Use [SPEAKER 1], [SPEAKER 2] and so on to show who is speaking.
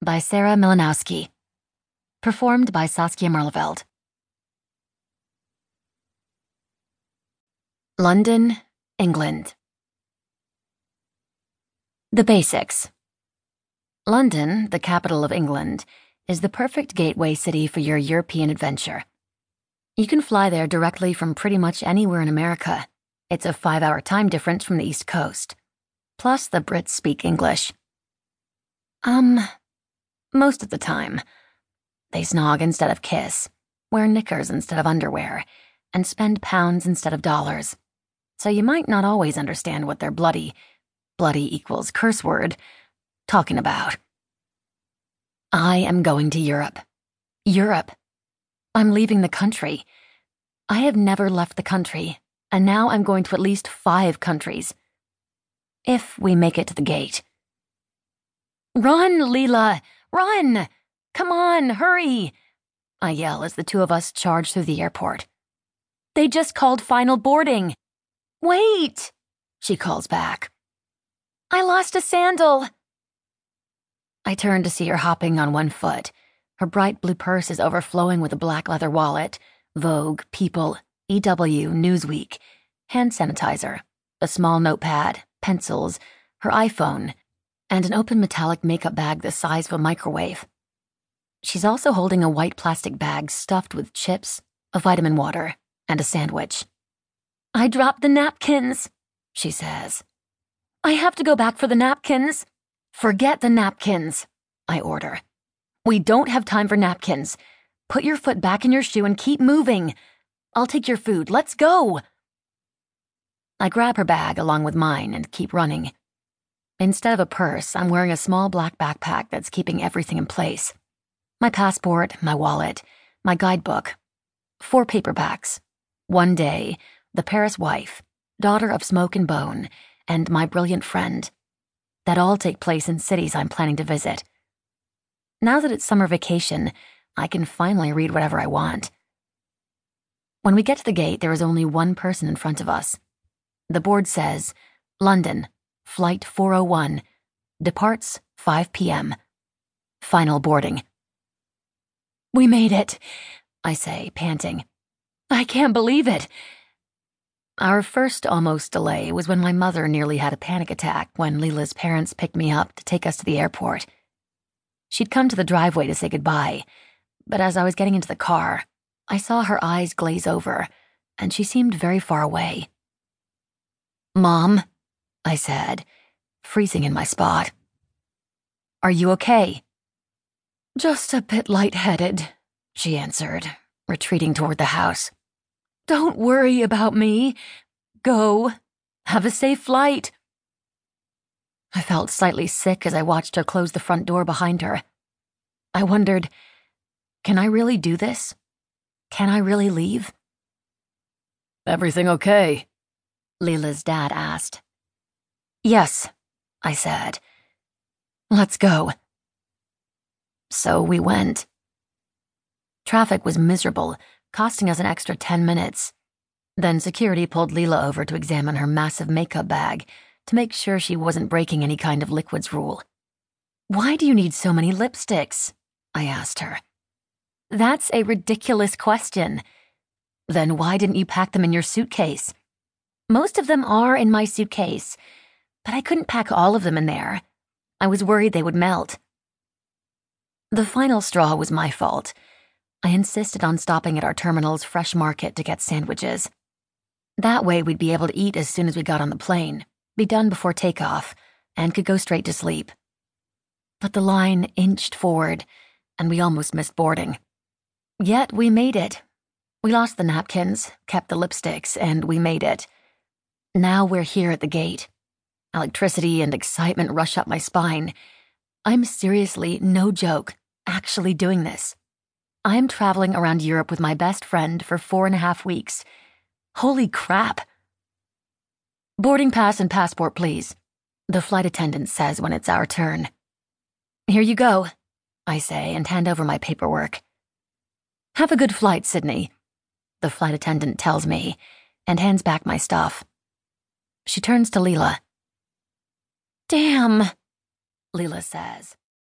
[SPEAKER 1] by Sarah Mlynowski. Performed by Saskia Maarleveld. London, England. The basics. London, the capital of England, is the perfect gateway city for your European adventure. You can fly there directly from pretty much anywhere in America. It's a five hour time difference from the East Coast. Plus, the Brits speak English. Um, most of the time. They snog instead of kiss, wear knickers instead of underwear, and spend pounds instead of dollars. So you might not always understand what their bloody, bloody equals curse word, talking about. I am going to Europe. Europe. I'm leaving the country. I have never left the country, and now I'm going to at least five countries. If we make it to the gate. Run, Leela! Run! Come on, hurry! I yell as the two of us charge through the airport. They just called final boarding. Wait! She calls back. I lost a sandal. I turn to see her hopping on one foot. Her bright blue purse is overflowing with a black leather wallet, Vogue, People, EW, Newsweek, hand sanitizer, a small notepad, pencils, her iPhone, and an open metallic makeup bag the size of a microwave. She's also holding a white plastic bag stuffed with chips, a vitamin water, and a sandwich. I dropped the napkins, she says. I have to go back for the napkins. Forget the napkins, I order. We don't have time for napkins. Put your foot back in your shoe and keep moving. I'll take your food. Let's go. I grab her bag along with mine and keep running. Instead of a purse, I'm wearing a small black backpack that's keeping everything in place my passport, my wallet, my guidebook, four paperbacks, One Day, The Paris Wife, Daughter of Smoke and Bone, and My Brilliant Friend. That all take place in cities I'm planning to visit. Now that it's summer vacation, I can finally read whatever I want. When we get to the gate, there is only one person in front of us. The board says, London, Flight 401, departs 5 p.m. Final boarding. We made it, I say, panting. I can't believe it. Our first almost delay was when my mother nearly had a panic attack when Leela's parents picked me up to take us to the airport. She'd come to the driveway to say goodbye, but as I was getting into the car, I saw her eyes glaze over, and she seemed very far away. Mom, I said, freezing in my spot. Are you okay? Just a bit light-headed, she answered, retreating toward the house. Don't worry about me. Go. Have a safe flight. I felt slightly sick as I watched her close the front door behind her. I wondered, can I really do this? Can I really leave?
[SPEAKER 2] Everything okay?
[SPEAKER 1] Leela's dad asked. Yes, I said. Let's go. So we went. Traffic was miserable, costing us an extra 10 minutes. Then security pulled Leela over to examine her massive makeup bag to make sure she wasn't breaking any kind of liquids rule. Why do you need so many lipsticks? I asked her. That's a ridiculous question. Then why didn't you pack them in your suitcase? Most of them are in my suitcase, but I couldn't pack all of them in there. I was worried they would melt. The final straw was my fault. I insisted on stopping at our terminal's fresh market to get sandwiches. That way, we'd be able to eat as soon as we got on the plane, be done before takeoff, and could go straight to sleep. But the line inched forward, and we almost missed boarding. Yet we made it. We lost the napkins, kept the lipsticks, and we made it. Now we're here at the gate. Electricity and excitement rush up my spine. I'm seriously, no joke, actually doing this. I'm traveling around Europe with my best friend for four and a half weeks. Holy crap. Boarding pass and passport, please, the flight attendant says when it's our turn. Here you go, I say and hand over my paperwork. Have a good flight, Sydney, the flight attendant tells me and hands back my stuff. She turns to Leela. Damn, Leela says.